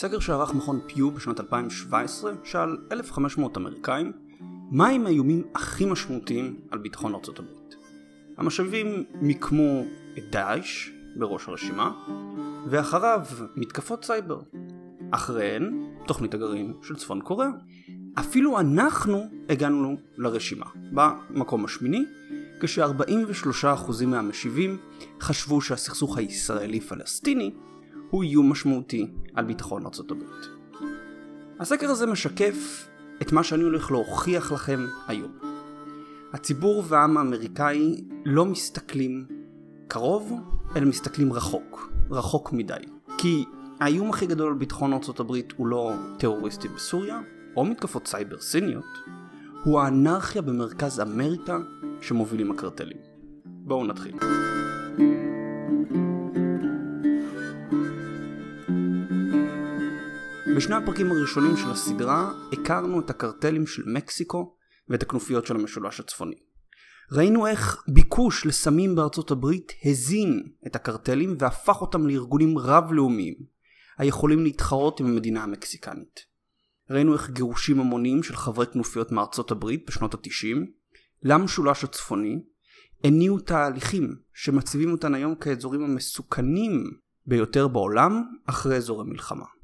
סקר שערך מכון פיו בשנת 2017 שאל 1,500 אמריקאים מהם האיומים הכי משמעותיים על ביטחון ארצות הברית. המשאבים מיקמו את דאעש בראש הרשימה, ואחריו מתקפות סייבר. אחריהן תוכנית הגרעין של צפון קוריאה. אפילו אנחנו הגענו לרשימה, במקום השמיני, כש-43% מהמשיבים חשבו שהסכסוך הישראלי-פלסטיני הוא איום משמעותי על ביטחון ארצות הברית. הסקר הזה משקף את מה שאני הולך להוכיח לכם היום. הציבור והעם האמריקאי לא מסתכלים קרוב, אלא מסתכלים רחוק, רחוק מדי. כי האיום הכי גדול על ביטחון ארצות הברית הוא לא טרוריסטים בסוריה, או מתקפות סייבר סיניות, הוא האנרכיה במרכז אמריקה שמובילים הקרטלים. בואו נתחיל. בשני הפרקים הראשונים של הסדרה הכרנו את הקרטלים של מקסיקו ואת הכנופיות של המשולש הצפוני. ראינו איך ביקוש לסמים בארצות הברית הזין את הקרטלים והפך אותם לארגונים רב-לאומיים היכולים להתחרות עם המדינה המקסיקנית. ראינו איך גירושים המוניים של חברי כנופיות מארצות הברית בשנות התשעים למשולש הצפוני הניעו תהליכים שמציבים אותן היום כאזורים המסוכנים ביותר בעולם אחרי אזורי מלחמה.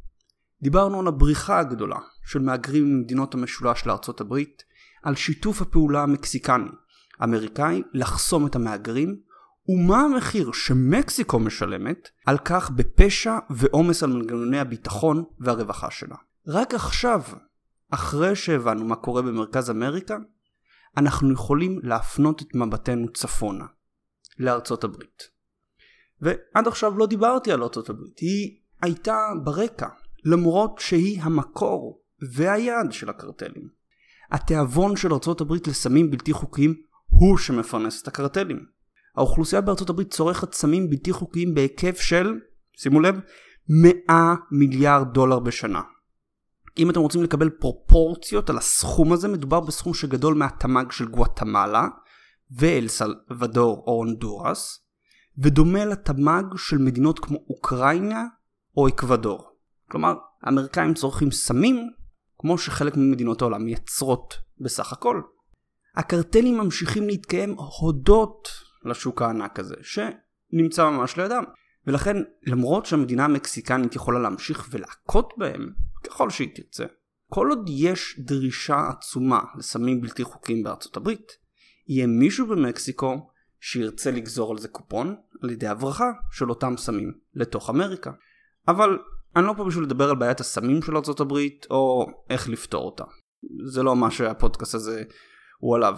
דיברנו על הבריחה הגדולה של מהגרים ממדינות המשולש לארצות הברית, על שיתוף הפעולה המקסיקני, אמריקאי, לחסום את המהגרים, ומה המחיר שמקסיקו משלמת על כך בפשע ועומס על מנגנוני הביטחון והרווחה שלה. רק עכשיו, אחרי שהבנו מה קורה במרכז אמריקה, אנחנו יכולים להפנות את מבטנו צפונה, לארצות הברית. ועד עכשיו לא דיברתי על ארצות הברית, היא הייתה ברקע, למרות שהיא המקור והיעד של הקרטלים. התיאבון של ארצות הברית לסמים בלתי חוקיים הוא שמפרנס את הקרטלים. האוכלוסייה בארצות הברית צורכת סמים בלתי חוקיים בהיקף של, שימו לב, 100 מיליארד דולר בשנה. אם אתם רוצים לקבל פרופורציות על הסכום הזה, מדובר בסכום שגדול מהתמ"ג של גואטמלה ואל סלוודור או הונדורס, ודומה לתמ"ג של מדינות כמו אוקראינה או אקוודור. כלומר, האמריקאים צורכים סמים כמו שחלק ממדינות העולם מייצרות בסך הכל. הקרטלים ממשיכים להתקיים הודות לשוק הענק הזה, שנמצא ממש לידם. ולכן, למרות שהמדינה המקסיקנית יכולה להמשיך ולהכות בהם, ככל שהיא תרצה, כל עוד יש דרישה עצומה לסמים בלתי חוקיים בארצות הברית, יהיה מישהו במקסיקו שירצה לגזור על זה קופון על ידי הברחה של אותם סמים לתוך אמריקה. אבל אני לא פה בשביל לדבר על בעיית הסמים של הברית או איך לפתור אותה. זה לא מה שהפודקאסט הזה הוא עליו.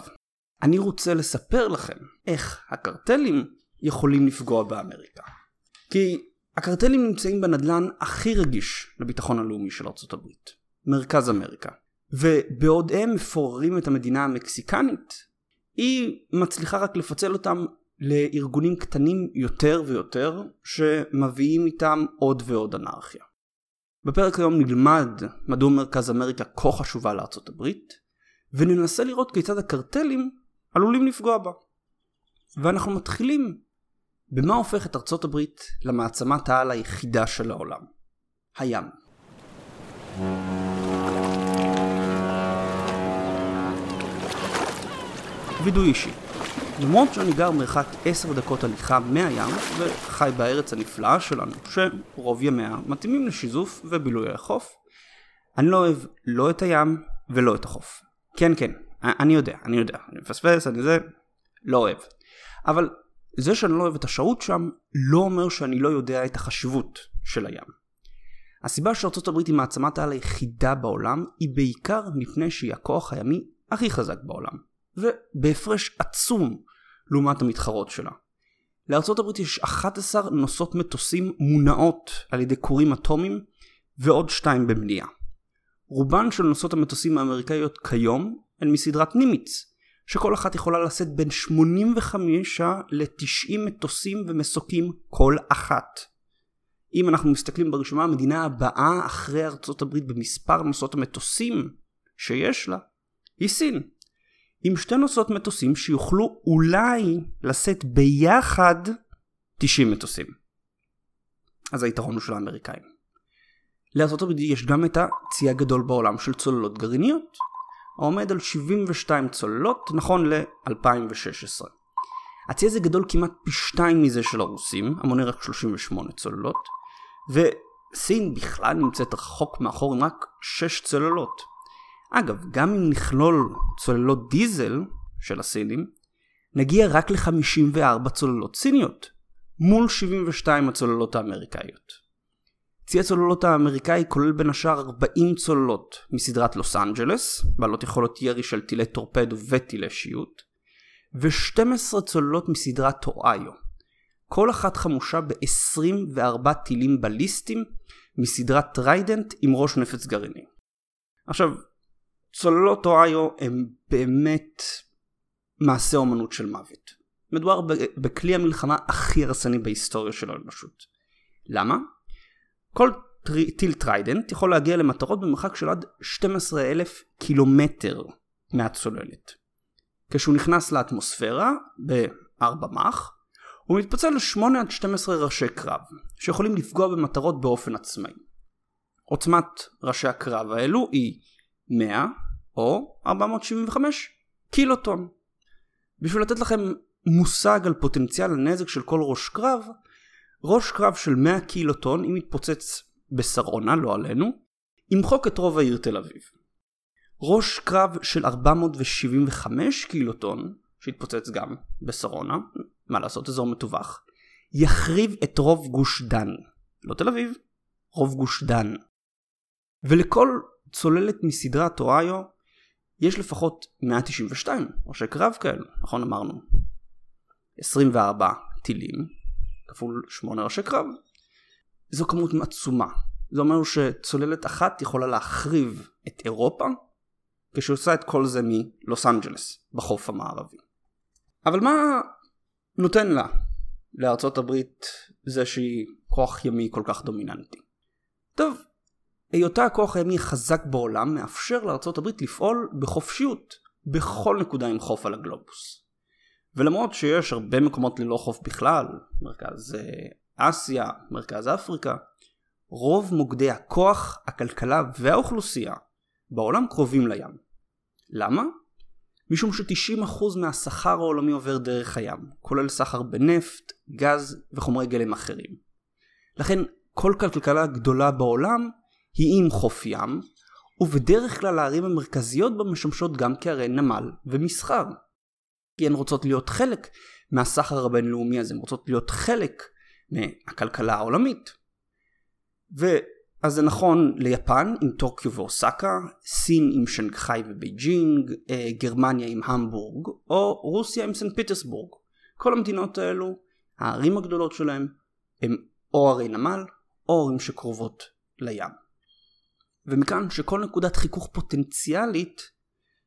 אני רוצה לספר לכם איך הקרטלים יכולים לפגוע באמריקה. כי הקרטלים נמצאים בנדלן הכי רגיש לביטחון הלאומי של הברית, מרכז אמריקה. ובעוד הם מפוררים את המדינה המקסיקנית, היא מצליחה רק לפצל אותם לארגונים קטנים יותר ויותר, שמביאים איתם עוד ועוד אנרכיה. בפרק היום נלמד מדוע מרכז אמריקה כה חשובה לארצות הברית, וננסה לראות כיצד הקרטלים עלולים לפגוע בה. ואנחנו מתחילים במה הופך את ארצות הברית למעצמת העל היחידה של העולם? הים. וידוי אישי למרות שאני גר מרחק 10 דקות הליכה מהים וחי בארץ הנפלאה שלנו שרוב ימיה מתאימים לשיזוף ובילוי החוף. אני לא אוהב לא את הים ולא את החוף. כן כן אני יודע אני יודע אני מפספס אני זה לא אוהב. אבל זה שאני לא אוהב את השהות שם לא אומר שאני לא יודע את החשיבות של הים. הסיבה שארצות הברית היא מעצמת העל היחידה בעולם היא בעיקר מפני שהיא הכוח הימי הכי חזק בעולם. ובהפרש עצום לעומת המתחרות שלה. לארצות הברית יש 11 נושאות מטוסים מונעות על ידי כורים אטומיים ועוד שתיים בבנייה. רובן של נושאות המטוסים האמריקאיות כיום הן מסדרת נימיץ, שכל אחת יכולה לשאת בין 85 ל-90 מטוסים ומסוקים כל אחת. אם אנחנו מסתכלים ברשימה המדינה הבאה אחרי ארצות הברית במספר נושאות המטוסים שיש לה, היא סין. עם שתי נושאות מטוסים שיוכלו אולי לשאת ביחד 90 מטוסים. אז היתרון הוא של האמריקאים. לארה"ב יש גם את הצי הגדול בעולם של צוללות גרעיניות, העומד על 72 צוללות נכון ל-2016. הצי הזה גדול כמעט פי שתיים מזה של הרוסים, המונה רק 38 צוללות, וסין בכלל נמצאת רחוק מאחור עם רק 6 צוללות. אגב, גם אם נכלול צוללות דיזל של הסינים, נגיע רק ל-54 צוללות סיניות, מול 72 הצוללות האמריקאיות. צי הצוללות האמריקאי כולל בין השאר 40 צוללות מסדרת לוס אנג'לס, בעלות יכולות ירי של טילי טורפדו וטילי שיוט, ו-12 צוללות מסדרת אוהיו. כל אחת חמושה ב-24 טילים בליסטיים מסדרת טריידנט עם ראש נפץ גרעיני. עכשיו, צוללות אוהיו הם באמת מעשה אומנות של מוות. מדובר בכלי המלחמה הכי הרסני בהיסטוריה של האנושות. למה? כל טיל טריידנט יכול להגיע למטרות במרחק של עד 12,000 קילומטר מהצוללת. כשהוא נכנס לאטמוספירה ב-4 מאך, הוא מתפצל ל-8 עד 12 ראשי קרב, שיכולים לפגוע במטרות באופן עצמאי. עוצמת ראשי הקרב האלו היא 100 או 475 קילוטון. בשביל לתת לכם מושג על פוטנציאל הנזק של כל ראש קרב, ראש קרב של 100 קילוטון, אם יתפוצץ בשרונה, לא עלינו, ימחוק את רוב העיר תל אביב. ראש קרב של 475 קילוטון, שהתפוצץ גם בשרונה, מה לעשות, אזור מטווח, יחריב את רוב גוש דן. לא תל אביב, רוב גוש דן. ולכל צוללת מסדרת אוהיו יש לפחות 192 ראשי קרב כאלו, נכון אמרנו? 24 טילים, כפול 8 ראשי קרב. זו כמות עצומה. זה אומר שצוללת אחת יכולה להחריב את אירופה כשהיא עושה את כל זה מלוס אנג'לס בחוף המערבי. אבל מה נותן לה, לארצות הברית, זה שהיא כוח ימי כל כך דומיננטי? טוב, היותה הכוח הימי החזק בעולם מאפשר לארצות הברית לפעול בחופשיות בכל נקודה עם חוף על הגלובוס. ולמרות שיש הרבה מקומות ללא חוף בכלל, מרכז אה, אסיה, מרכז אפריקה, רוב מוקדי הכוח, הכלכלה והאוכלוסייה בעולם קרובים לים. למה? משום ש-90% מהשכר העולמי עובר דרך הים, כולל סחר בנפט, גז וחומרי גלם אחרים. לכן כל כלכלה גדולה בעולם היא עם חוף ים, ובדרך כלל הערים המרכזיות בה משמשות גם כערי נמל ומסחר. כי הן רוצות להיות חלק מהסחר הבינלאומי הזה, הן רוצות להיות חלק מהכלכלה העולמית. ואז זה נכון ליפן עם טוקיו ואוסקה, סין עם שנגחאי ובייג'ינג, אה, גרמניה עם המבורג, או רוסיה עם סנט פיטרסבורג. כל המדינות האלו, הערים הגדולות שלהם, הם או ערי נמל, או ערים שקרובות לים. ומכאן שכל נקודת חיכוך פוטנציאלית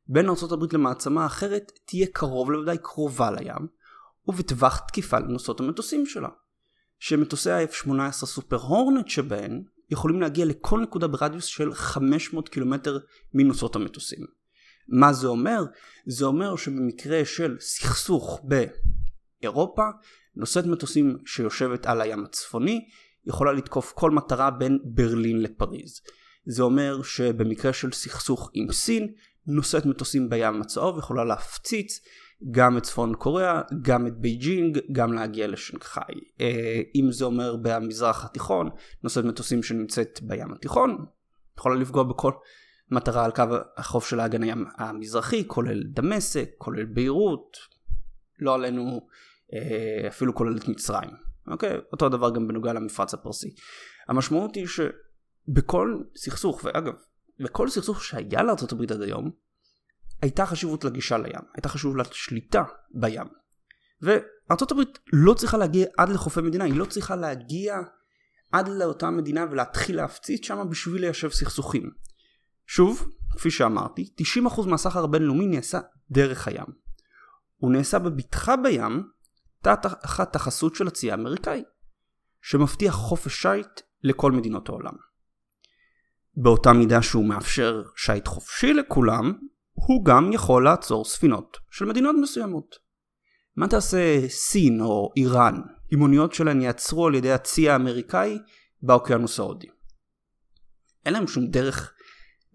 בין ארה"ב למעצמה אחרת תהיה קרוב לוודאי קרובה לים, ובטווח תקיפה לנושאות המטוסים שלה. שמטוסי ה-F-18 סופר הורנט שבהן יכולים להגיע לכל נקודה ברדיוס של 500 קילומטר מנושאות המטוסים. מה זה אומר? זה אומר שבמקרה של סכסוך באירופה, נושאת מטוסים שיושבת על הים הצפוני יכולה לתקוף כל מטרה בין ברלין לפריז. זה אומר שבמקרה של סכסוך עם סין, נושאת מטוסים בים הצהוב, יכולה להפציץ גם את צפון קוריאה, גם את בייג'ינג, גם להגיע לשנגחאי. אה, אם זה אומר במזרח התיכון, נושאת מטוסים שנמצאת בים התיכון, יכולה לפגוע בכל מטרה על קו החוף של האגן הים המזרחי, כולל דמשק, כולל ביירות, לא עלינו אה, אפילו כולל את מצרים. אוקיי? אותו הדבר גם בנוגע למפרץ הפרסי. המשמעות היא שבכל סכסוך, ואגב, בכל סכסוך שהיה הברית עד היום, הייתה חשיבות לגישה לים, הייתה חשיבות לשליטה בים. הברית לא צריכה להגיע עד לחופי מדינה, היא לא צריכה להגיע עד לאותה מדינה ולהתחיל להפציץ שם בשביל ליישב סכסוכים. שוב, כפי שאמרתי, 90% מהסחר הבינלאומי נעשה דרך הים. הוא נעשה בבטחה בים תחת החסות של הצי האמריקאי, שמבטיח חופש שיט לכל מדינות העולם. באותה מידה שהוא מאפשר שיט חופשי לכולם, הוא גם יכול לעצור ספינות של מדינות מסוימות. מה תעשה סין או איראן אם אוניות שלהן יעצרו על ידי הצי האמריקאי באוקיינוס ההודי? אין להם שום דרך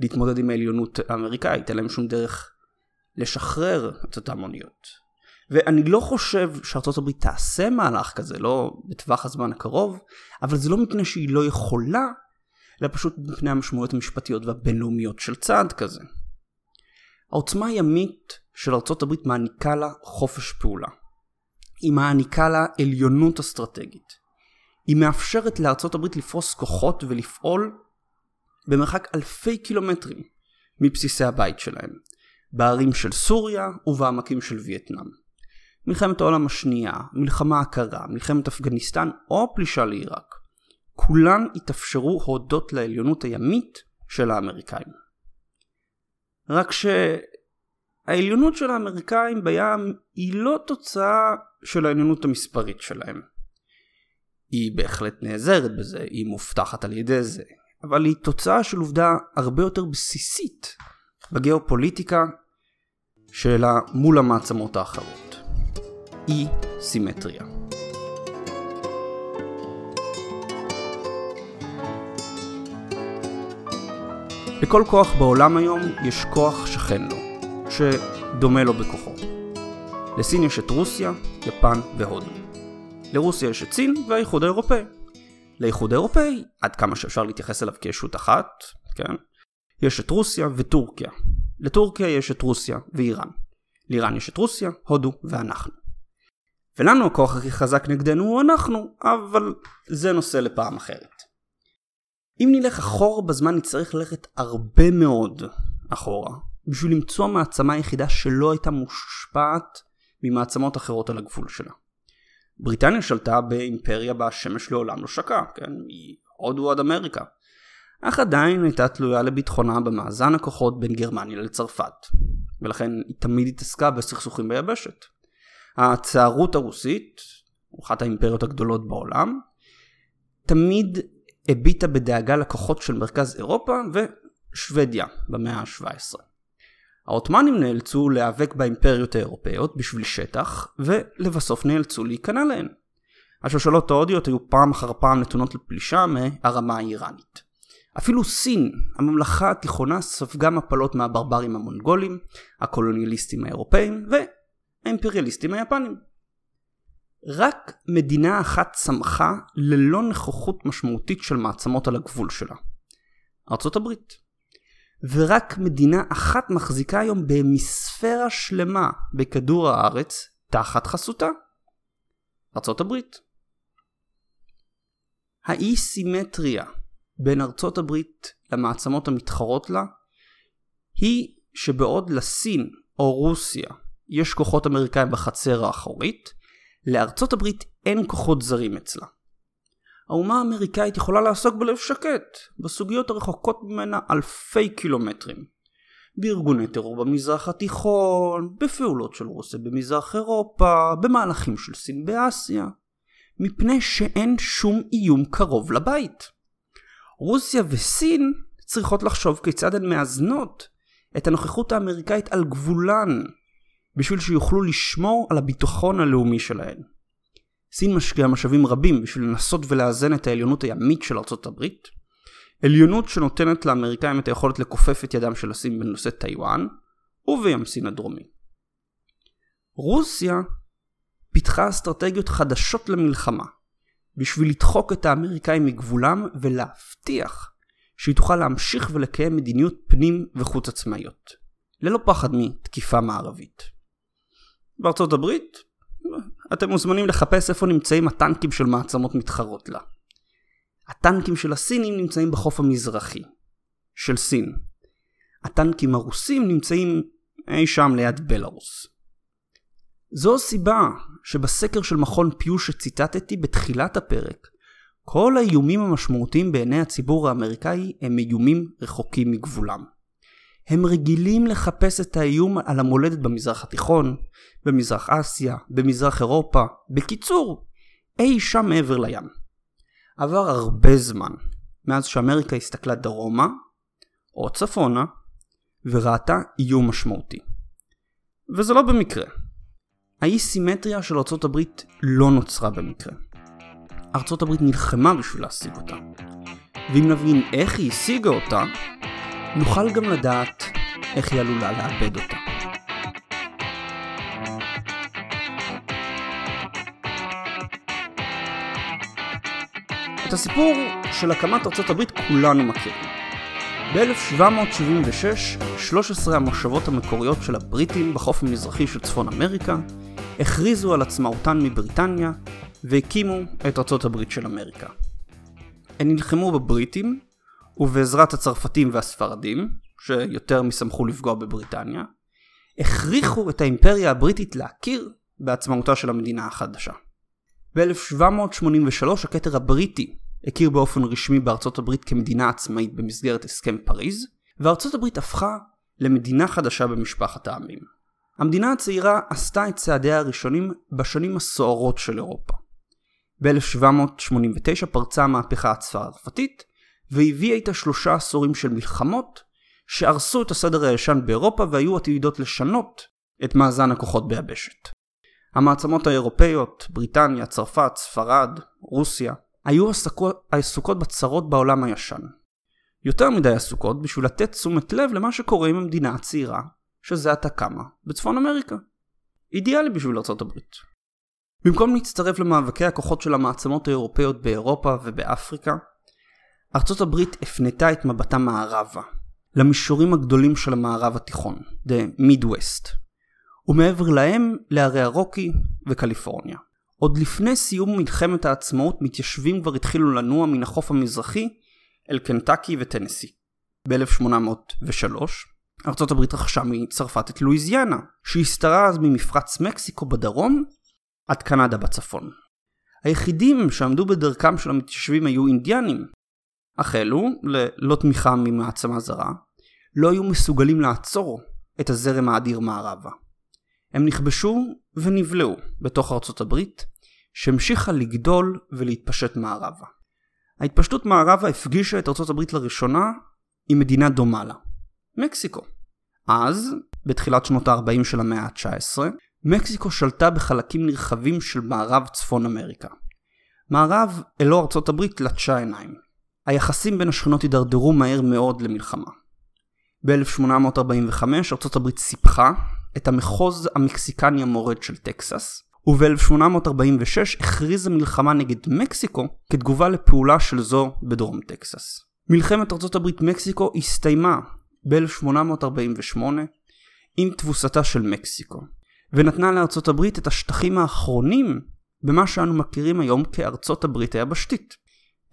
להתמודד עם העליונות האמריקאית, אין להם שום דרך לשחרר את אותן אוניות. ואני לא חושב שארצות הברית תעשה מהלך כזה, לא בטווח הזמן הקרוב, אבל זה לא מפני שהיא לא יכולה, אלא פשוט מפני המשמעויות המשפטיות והבינלאומיות של צעד כזה. העוצמה הימית של ארצות הברית מעניקה לה חופש פעולה. היא מעניקה לה עליונות אסטרטגית. היא מאפשרת לארצות הברית לפרוס כוחות ולפעול במרחק אלפי קילומטרים מבסיסי הבית שלהם, בערים של סוריה ובעמקים של וייטנאם. מלחמת העולם השנייה, מלחמה הקרה, מלחמת אפגניסטן או פלישה לעיראק. כולן התאפשרו הודות לעליונות הימית של האמריקאים. רק שהעליונות של האמריקאים בים היא לא תוצאה של העליונות המספרית שלהם. היא בהחלט נעזרת בזה, היא מובטחת על ידי זה, אבל היא תוצאה של עובדה הרבה יותר בסיסית בגיאופוליטיקה שלה מול המעצמות האחרות. אי סימטריה. לכל כוח בעולם היום יש כוח שכן לו, שדומה לו בכוחו. לסין יש את רוסיה, יפן והודו. לרוסיה יש את סין והאיחוד האירופאי. לאיחוד האירופאי, עד כמה שאפשר להתייחס אליו כישות אחת, כן? יש את רוסיה וטורקיה. לטורקיה יש את רוסיה ואיראן. לאיראן יש את רוסיה, הודו ואנחנו. ולנו הכוח הכי חזק נגדנו הוא אנחנו, אבל זה נושא לפעם אחרת. אם נלך אחורה בזמן נצטרך ללכת הרבה מאוד אחורה, בשביל למצוא מעצמה יחידה שלא הייתה מושפעת ממעצמות אחרות על הגבול שלה. בריטניה שלטה באימפריה בה השמש לעולם לא שקעה, כן? מהודו עד אמריקה. אך עדיין הייתה תלויה לביטחונה במאזן הכוחות בין גרמניה לצרפת, ולכן היא תמיד התעסקה בסכסוכים ביבשת. הצערות הרוסית, אחת האימפריות הגדולות בעולם, תמיד הביטה בדאגה לכוחות של מרכז אירופה ושוודיה במאה ה-17. העות'מאנים נאלצו להיאבק באימפריות האירופאיות בשביל שטח, ולבסוף נאלצו להיכנע להן. השושלות ההודיות היו פעם אחר פעם נתונות לפלישה מהרמה האיראנית. אפילו סין, הממלכה התיכונה, ספגה מפלות מהברברים המונגולים, הקולוניאליסטים האירופאים והאימפריאליסטים היפנים. רק מדינה אחת צמחה ללא נוכחות משמעותית של מעצמות על הגבול שלה. ארצות הברית. ורק מדינה אחת מחזיקה היום במספרה שלמה בכדור הארץ תחת חסותה. ארצות הברית. האי סימטריה בין ארצות הברית למעצמות המתחרות לה היא שבעוד לסין או רוסיה יש כוחות אמריקאים בחצר האחורית, לארצות הברית אין כוחות זרים אצלה. האומה האמריקאית יכולה לעסוק בלב שקט, בסוגיות הרחוקות ממנה אלפי קילומטרים. בארגוני טרור במזרח התיכון, בפעולות של רוסיה במזרח אירופה, במהלכים של סין באסיה, מפני שאין שום איום קרוב לבית. רוסיה וסין צריכות לחשוב כיצד הן מאזנות את הנוכחות האמריקאית על גבולן, בשביל שיוכלו לשמור על הביטחון הלאומי שלהן. סין משקיעה משאבים רבים בשביל לנסות ולאזן את העליונות הימית של ארצות הברית, עליונות שנותנת לאמריקאים את היכולת לכופף את ידם של הסין בנושא טיוואן, ובים סין הדרומי. רוסיה פיתחה אסטרטגיות חדשות למלחמה, בשביל לדחוק את האמריקאים מגבולם ולהבטיח שהיא תוכל להמשיך ולקיים מדיניות פנים וחוץ עצמאיות, ללא פחד מתקיפה מערבית. בארצות הברית אתם מוזמנים לחפש איפה נמצאים הטנקים של מעצמות מתחרות לה. הטנקים של הסינים נמצאים בחוף המזרחי, של סין. הטנקים הרוסים נמצאים אי שם ליד בלארוס. זו הסיבה שבסקר של מכון פיו שציטטתי בתחילת הפרק, כל האיומים המשמעותיים בעיני הציבור האמריקאי הם איומים רחוקים מגבולם. הם רגילים לחפש את האיום על המולדת במזרח התיכון, במזרח אסיה, במזרח אירופה, בקיצור, אי שם מעבר לים. עבר הרבה זמן מאז שאמריקה הסתכלה דרומה או צפונה וראתה איום משמעותי. וזה לא במקרה. האי סימטריה של ארה"ב לא נוצרה במקרה. ארה"ב נלחמה בשביל להשיג אותה. ואם נבין איך היא השיגה אותה, נוכל גם לדעת איך היא עלולה לאבד אותה. את הסיפור של הקמת ארצות הברית כולנו מכירים. ב-1776, 13 המושבות המקוריות של הבריטים בחוף המזרחי של צפון אמריקה הכריזו על עצמאותן מבריטניה והקימו את ארצות הברית של אמריקה. הן נלחמו בבריטים, ובעזרת הצרפתים והספרדים, שיותר משמחו לפגוע בבריטניה, הכריחו את האימפריה הבריטית להכיר בעצמאותה של המדינה החדשה. ב-1783 הכתר הבריטי הכיר באופן רשמי בארצות הברית כמדינה עצמאית במסגרת הסכם פריז, וארצות הברית הפכה למדינה חדשה במשפחת העמים. המדינה הצעירה עשתה את צעדיה הראשונים בשנים הסוערות של אירופה. ב-1789 פרצה המהפכה הצרפתית, והביאה איתה שלושה עשורים של מלחמות, שהרסו את הסדר הישן באירופה והיו עתידות לשנות את מאזן הכוחות ביבשת. המעצמות האירופאיות, בריטניה, צרפת, ספרד, רוסיה, היו עסוקות, עסוקות בצרות בעולם הישן. יותר מדי עסוקות בשביל לתת תשומת לב למה שקורה עם המדינה הצעירה, שזה עתה קמה, בצפון אמריקה. אידיאלי בשביל ארצות הברית. במקום להצטרף למאבקי הכוחות של המעצמות האירופאיות באירופה ובאפריקה, ארצות הברית הפנתה את מבטה מערבה, למישורים הגדולים של המערב התיכון, The Midwest, ומעבר להם להרי הרוקי וקליפורניה. עוד לפני סיום מלחמת העצמאות מתיישבים כבר התחילו לנוע מן החוף המזרחי אל קנטקי וטנסי. ב-1803 ארצות הברית רכשה מצרפת את לואיזיאנה, שהסתרה אז ממפרץ מקסיקו בדרום עד קנדה בצפון. היחידים שעמדו בדרכם של המתיישבים היו אינדיאנים, אלו, ללא תמיכה ממעצמה זרה, לא היו מסוגלים לעצור את הזרם האדיר מערבה. הם נכבשו ונבלעו בתוך ארצות הברית, שהמשיכה לגדול ולהתפשט מערבה. ההתפשטות מערבה הפגישה את ארצות הברית לראשונה עם מדינה דומה לה, מקסיקו. אז, בתחילת שנות ה-40 של המאה ה-19, מקסיקו שלטה בחלקים נרחבים של מערב צפון אמריקה. מערב אלו ארצות הברית לטשה עיניים. היחסים בין השכנות הידרדרו מהר מאוד למלחמה. ב-1845 ארצות הברית סיפחה את המחוז המקסיקני המורד של טקסס, וב-1846 הכריזה מלחמה נגד מקסיקו כתגובה לפעולה של זו בדרום טקסס. מלחמת ארצות הברית מקסיקו הסתיימה ב-1848 עם תבוסתה של מקסיקו, ונתנה לארצות הברית את השטחים האחרונים במה שאנו מכירים היום כארצות הברית היבשתית.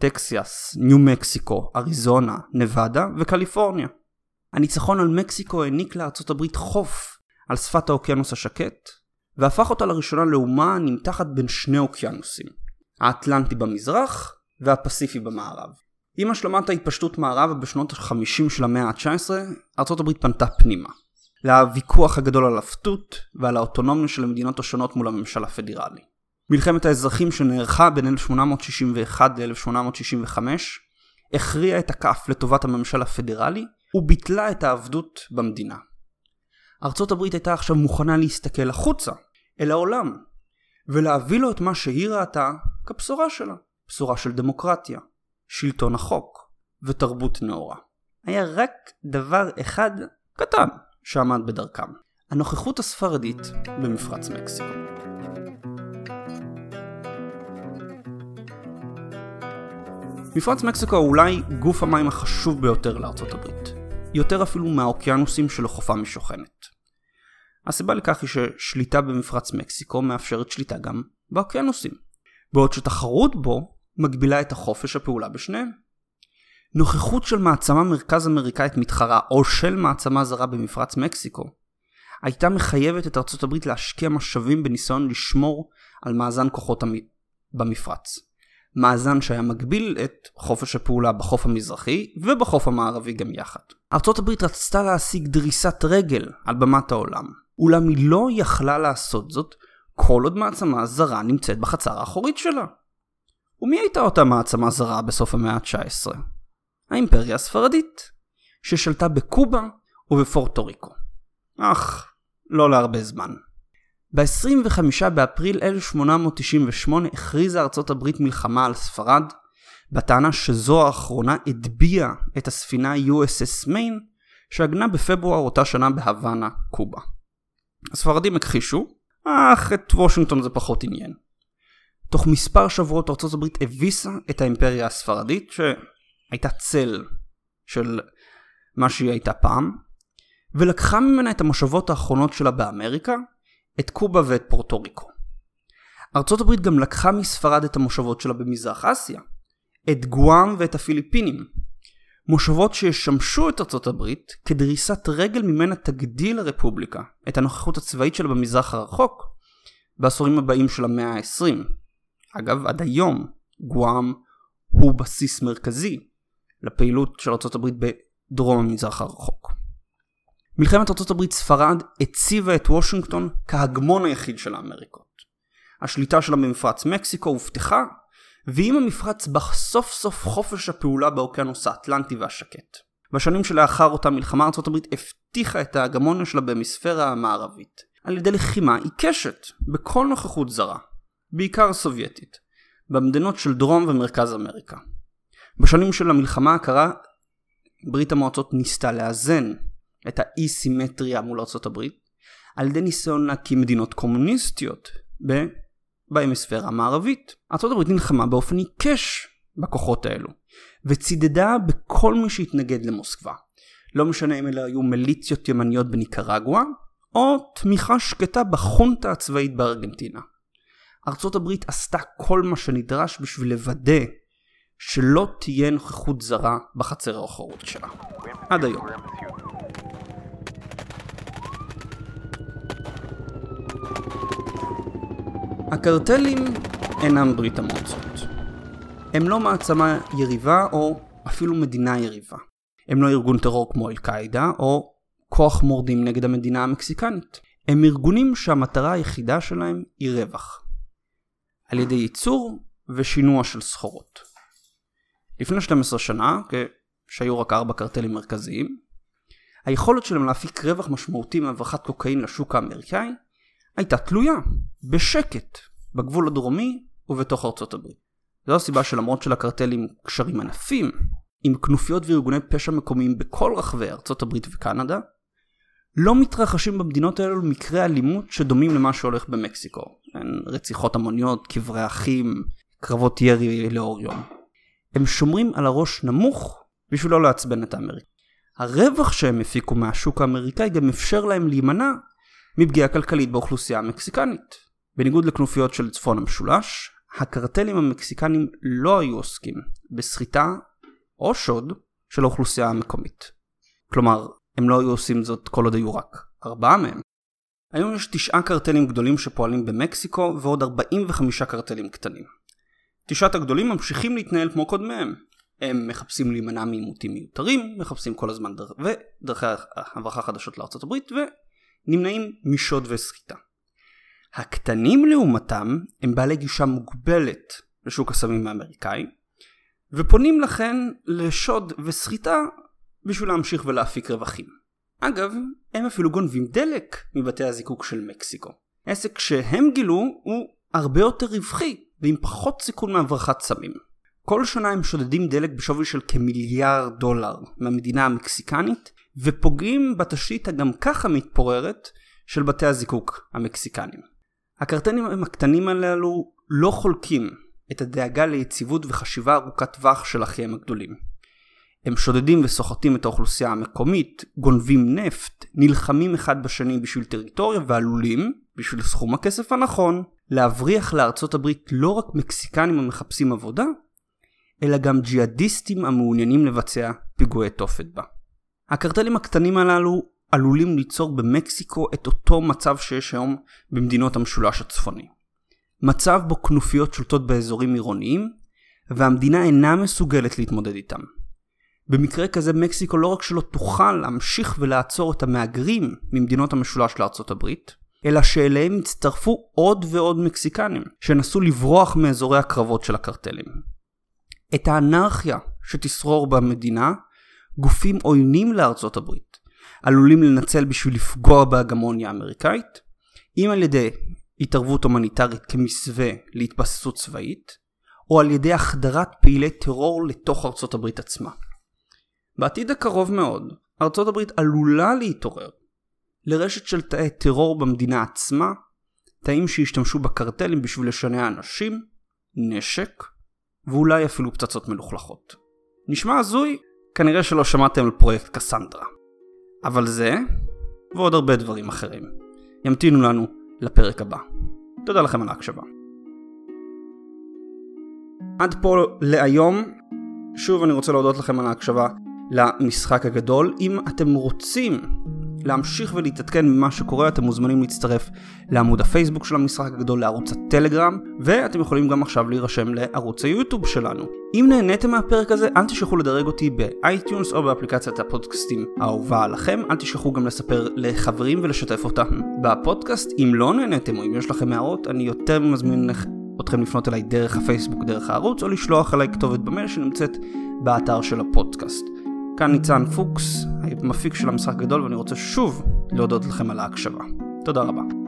טקסיאס, ניו מקסיקו, אריזונה, נבדה וקליפורניה. הניצחון על מקסיקו העניק לארצות הברית חוף על שפת האוקיינוס השקט, והפך אותה לראשונה לאומה הנמתחת בין שני אוקיינוסים, האטלנטי במזרח והפסיפי במערב. עם השלמת ההתפשטות מערבה בשנות ה-50 של המאה ה-19, ארצות הברית פנתה פנימה. לוויכוח הגדול על הפתות ועל האוטונומיה של המדינות השונות מול הממשל הפדרלי. מלחמת האזרחים שנערכה בין 1861 ל-1865 הכריעה את הכף לטובת הממשל הפדרלי וביטלה את העבדות במדינה. ארצות הברית הייתה עכשיו מוכנה להסתכל החוצה, אל העולם, ולהביא לו את מה שהיא ראתה כבשורה שלה, בשורה של דמוקרטיה, שלטון החוק ותרבות נאורה. היה רק דבר אחד קטן שעמד בדרכם, הנוכחות הספרדית במפרץ מקסיקו. מפרץ מקסיקו הוא אולי גוף המים החשוב ביותר לארצות הברית, יותר אפילו מהאוקיינוסים שלחופה משוכנת. הסיבה לכך היא ששליטה במפרץ מקסיקו מאפשרת שליטה גם באוקיינוסים, בעוד שתחרות בו מגבילה את החופש הפעולה בשניהם. נוכחות של מעצמה מרכז אמריקאית מתחרה או של מעצמה זרה במפרץ מקסיקו הייתה מחייבת את ארצות הברית להשקיע משאבים בניסיון לשמור על מאזן כוחות המ... במפרץ. מאזן שהיה מגביל את חופש הפעולה בחוף המזרחי ובחוף המערבי גם יחד. ארצות הברית רצתה להשיג דריסת רגל על במת העולם, אולם היא לא יכלה לעשות זאת כל עוד מעצמה זרה נמצאת בחצר האחורית שלה. ומי הייתה אותה מעצמה זרה בסוף המאה ה-19? האימפריה הספרדית, ששלטה בקובה ובפורטו ריקו. אך, לא להרבה זמן. ב-25 באפריל 1898 הכריזה ארצות הברית מלחמה על ספרד, בטענה שזו האחרונה הטביעה את הספינה USS מיין שעגנה בפברואר אותה שנה בהוואנה, קובה. הספרדים הכחישו, אך את וושינגטון זה פחות עניין. תוך מספר שבועות ארצות הברית הביסה את האימפריה הספרדית שהייתה צל של מה שהיא הייתה פעם, ולקחה ממנה את המושבות האחרונות שלה באמריקה, את קובה ואת פורטו ריקו. ארצות הברית גם לקחה מספרד את המושבות שלה במזרח אסיה, את גואם ואת הפיליפינים, מושבות שישמשו את ארצות הברית כדריסת רגל ממנה תגדיל הרפובליקה את הנוכחות הצבאית שלה במזרח הרחוק בעשורים הבאים של המאה ה-20. אגב, עד היום גואם הוא בסיס מרכזי לפעילות של ארצות הברית בדרום המזרח הרחוק. מלחמת הברית ספרד הציבה את וושינגטון כהגמון היחיד של האמריקות. השליטה שלה במפרץ מקסיקו הובטחה ועם המפרץ בא סוף סוף חופש הפעולה באוקיינוס האטלנטי והשקט. בשנים שלאחר אותה מלחמה הברית הבטיחה את ההגמוניה שלה במספירה המערבית על ידי לחימה עיקשת בכל נוכחות זרה, בעיקר סובייטית, במדינות של דרום ומרכז אמריקה. בשנים של המלחמה הקרה ברית המועצות ניסתה לאזן את האי סימטריה מול הברית על ידי ניסיון להקים מדינות קומוניסטיות בהמיספירה המערבית. ארה"ב נלחמה באופן עיקש בכוחות האלו, וצידדה בכל מי שהתנגד למוסקבה. לא משנה אם אלה היו מיליציות ימניות בניקרגואה, או תמיכה שקטה בחונטה הצבאית בארגנטינה. ארצות הברית עשתה כל מה שנדרש בשביל לוודא שלא תהיה נוכחות זרה בחצר האחורית שלה. עד היום. הקרטלים אינם ברית המועצות. הם לא מעצמה יריבה או אפילו מדינה יריבה. הם לא ארגון טרור כמו אל-קאעידה או כוח מורדים נגד המדינה המקסיקנית. הם ארגונים שהמטרה היחידה שלהם היא רווח. על ידי ייצור ושינוע של סחורות. לפני 12 שנה, כשהיו רק ארבע קרטלים מרכזיים, היכולת שלהם להפיק רווח משמעותי מהברחת קוקאין לשוק האמריקאי הייתה תלויה, בשקט, בגבול הדרומי ובתוך ארצות הברית. זו הסיבה שלמרות שלקרטלים קשרים ענפים, עם כנופיות וארגוני פשע מקומיים בכל רחבי ארצות הברית וקנדה, לא מתרחשים במדינות האלו מקרי אלימות שדומים למה שהולך במקסיקו. הן רציחות המוניות, קברי אחים, קרבות ירי לאור יום. הם שומרים על הראש נמוך בשביל לא לעצבן את האמריקאים. הרווח שהם הפיקו מהשוק האמריקאי גם אפשר להם להימנע מפגיעה כלכלית באוכלוסייה המקסיקנית. בניגוד לכנופיות של צפון המשולש, הקרטלים המקסיקנים לא היו עוסקים בסחיטה או שוד של האוכלוסייה המקומית. כלומר, הם לא היו עושים זאת כל עוד היו רק ארבעה מהם. היום יש תשעה קרטלים גדולים שפועלים במקסיקו ועוד 45 קרטלים קטנים. תשעת הגדולים ממשיכים להתנהל כמו קודמיהם. הם מחפשים להימנע מעימותים מיותרים, מחפשים כל הזמן דר... ודרכי הברחה חדשות לארצות הברית ונמנעים משוד וסחיטה. הקטנים לעומתם הם בעלי גישה מוגבלת לשוק הסמים האמריקאי ופונים לכן לשוד וסחיטה בשביל להמשיך ולהפיק רווחים. אגב, הם אפילו גונבים דלק מבתי הזיקוק של מקסיקו. עסק שהם גילו הוא הרבה יותר רווחי ועם פחות סיכון מהברחת סמים. כל שנה הם שודדים דלק בשווי של כמיליארד דולר מהמדינה המקסיקנית ופוגעים בתשתית הגם ככה מתפוררת של בתי הזיקוק המקסיקנים. הקרטנים הקטנים הללו לא חולקים את הדאגה ליציבות וחשיבה ארוכת טווח של אחיהם הגדולים. הם שודדים וסוחטים את האוכלוסייה המקומית, גונבים נפט, נלחמים אחד בשני בשביל טריטוריה ועלולים, בשביל סכום הכסף הנכון, להבריח לארצות הברית לא רק מקסיקנים המחפשים עבודה, אלא גם ג'יהאדיסטים המעוניינים לבצע פיגועי תופת בה. הקרטלים הקטנים הללו עלולים ליצור במקסיקו את אותו מצב שיש היום במדינות המשולש הצפוני. מצב בו כנופיות שולטות באזורים עירוניים, והמדינה אינה מסוגלת להתמודד איתם. במקרה כזה מקסיקו לא רק שלא תוכל להמשיך ולעצור את המהגרים ממדינות המשולש לארצות הברית, אלא שאליהם הצטרפו עוד ועוד מקסיקנים שנסו לברוח מאזורי הקרבות של הקרטלים. את האנרכיה שתשרור במדינה, גופים עוינים לארצות הברית עלולים לנצל בשביל לפגוע בהגמוניה האמריקאית, אם על ידי התערבות הומניטרית כמסווה להתבססות צבאית, או על ידי החדרת פעילי טרור לתוך ארצות הברית עצמה. בעתיד הקרוב מאוד, ארצות הברית עלולה להתעורר לרשת של תאי טרור במדינה עצמה, תאים שישתמשו בקרטלים בשביל לשנע אנשים, נשק, ואולי אפילו פצצות מלוכלכות. נשמע הזוי? כנראה שלא שמעתם על פרויקט קסנדרה. אבל זה, ועוד הרבה דברים אחרים, ימתינו לנו לפרק הבא. תודה לכם על ההקשבה. עד פה להיום. שוב אני רוצה להודות לכם על ההקשבה למשחק הגדול. אם אתם רוצים להמשיך ולהתעדכן ממה שקורה אתם מוזמנים להצטרף לעמוד הפייסבוק של המשחק הגדול, לערוץ הטלגרם ואתם יכולים גם עכשיו להירשם לערוץ היוטיוב שלנו. אם נהניתם מהפרק הזה אל תשכחו לדרג אותי ב iTunes או באפליקציית הפודקאסטים האהובה עליכם, אל תשכחו גם לספר לחברים ולשתף אותם בפודקאסט. אם לא נהניתם או אם יש לכם הערות אני יותר מזמין אתכם לפנות אליי דרך הפייסבוק, דרך הערוץ או לשלוח אליי כתובת במייל שנמצאת באתר של הפודקאסט. כאן ניצן פוקס, המפיק של המשחק הגדול, ואני רוצה שוב להודות לכם על ההקשבה. תודה רבה.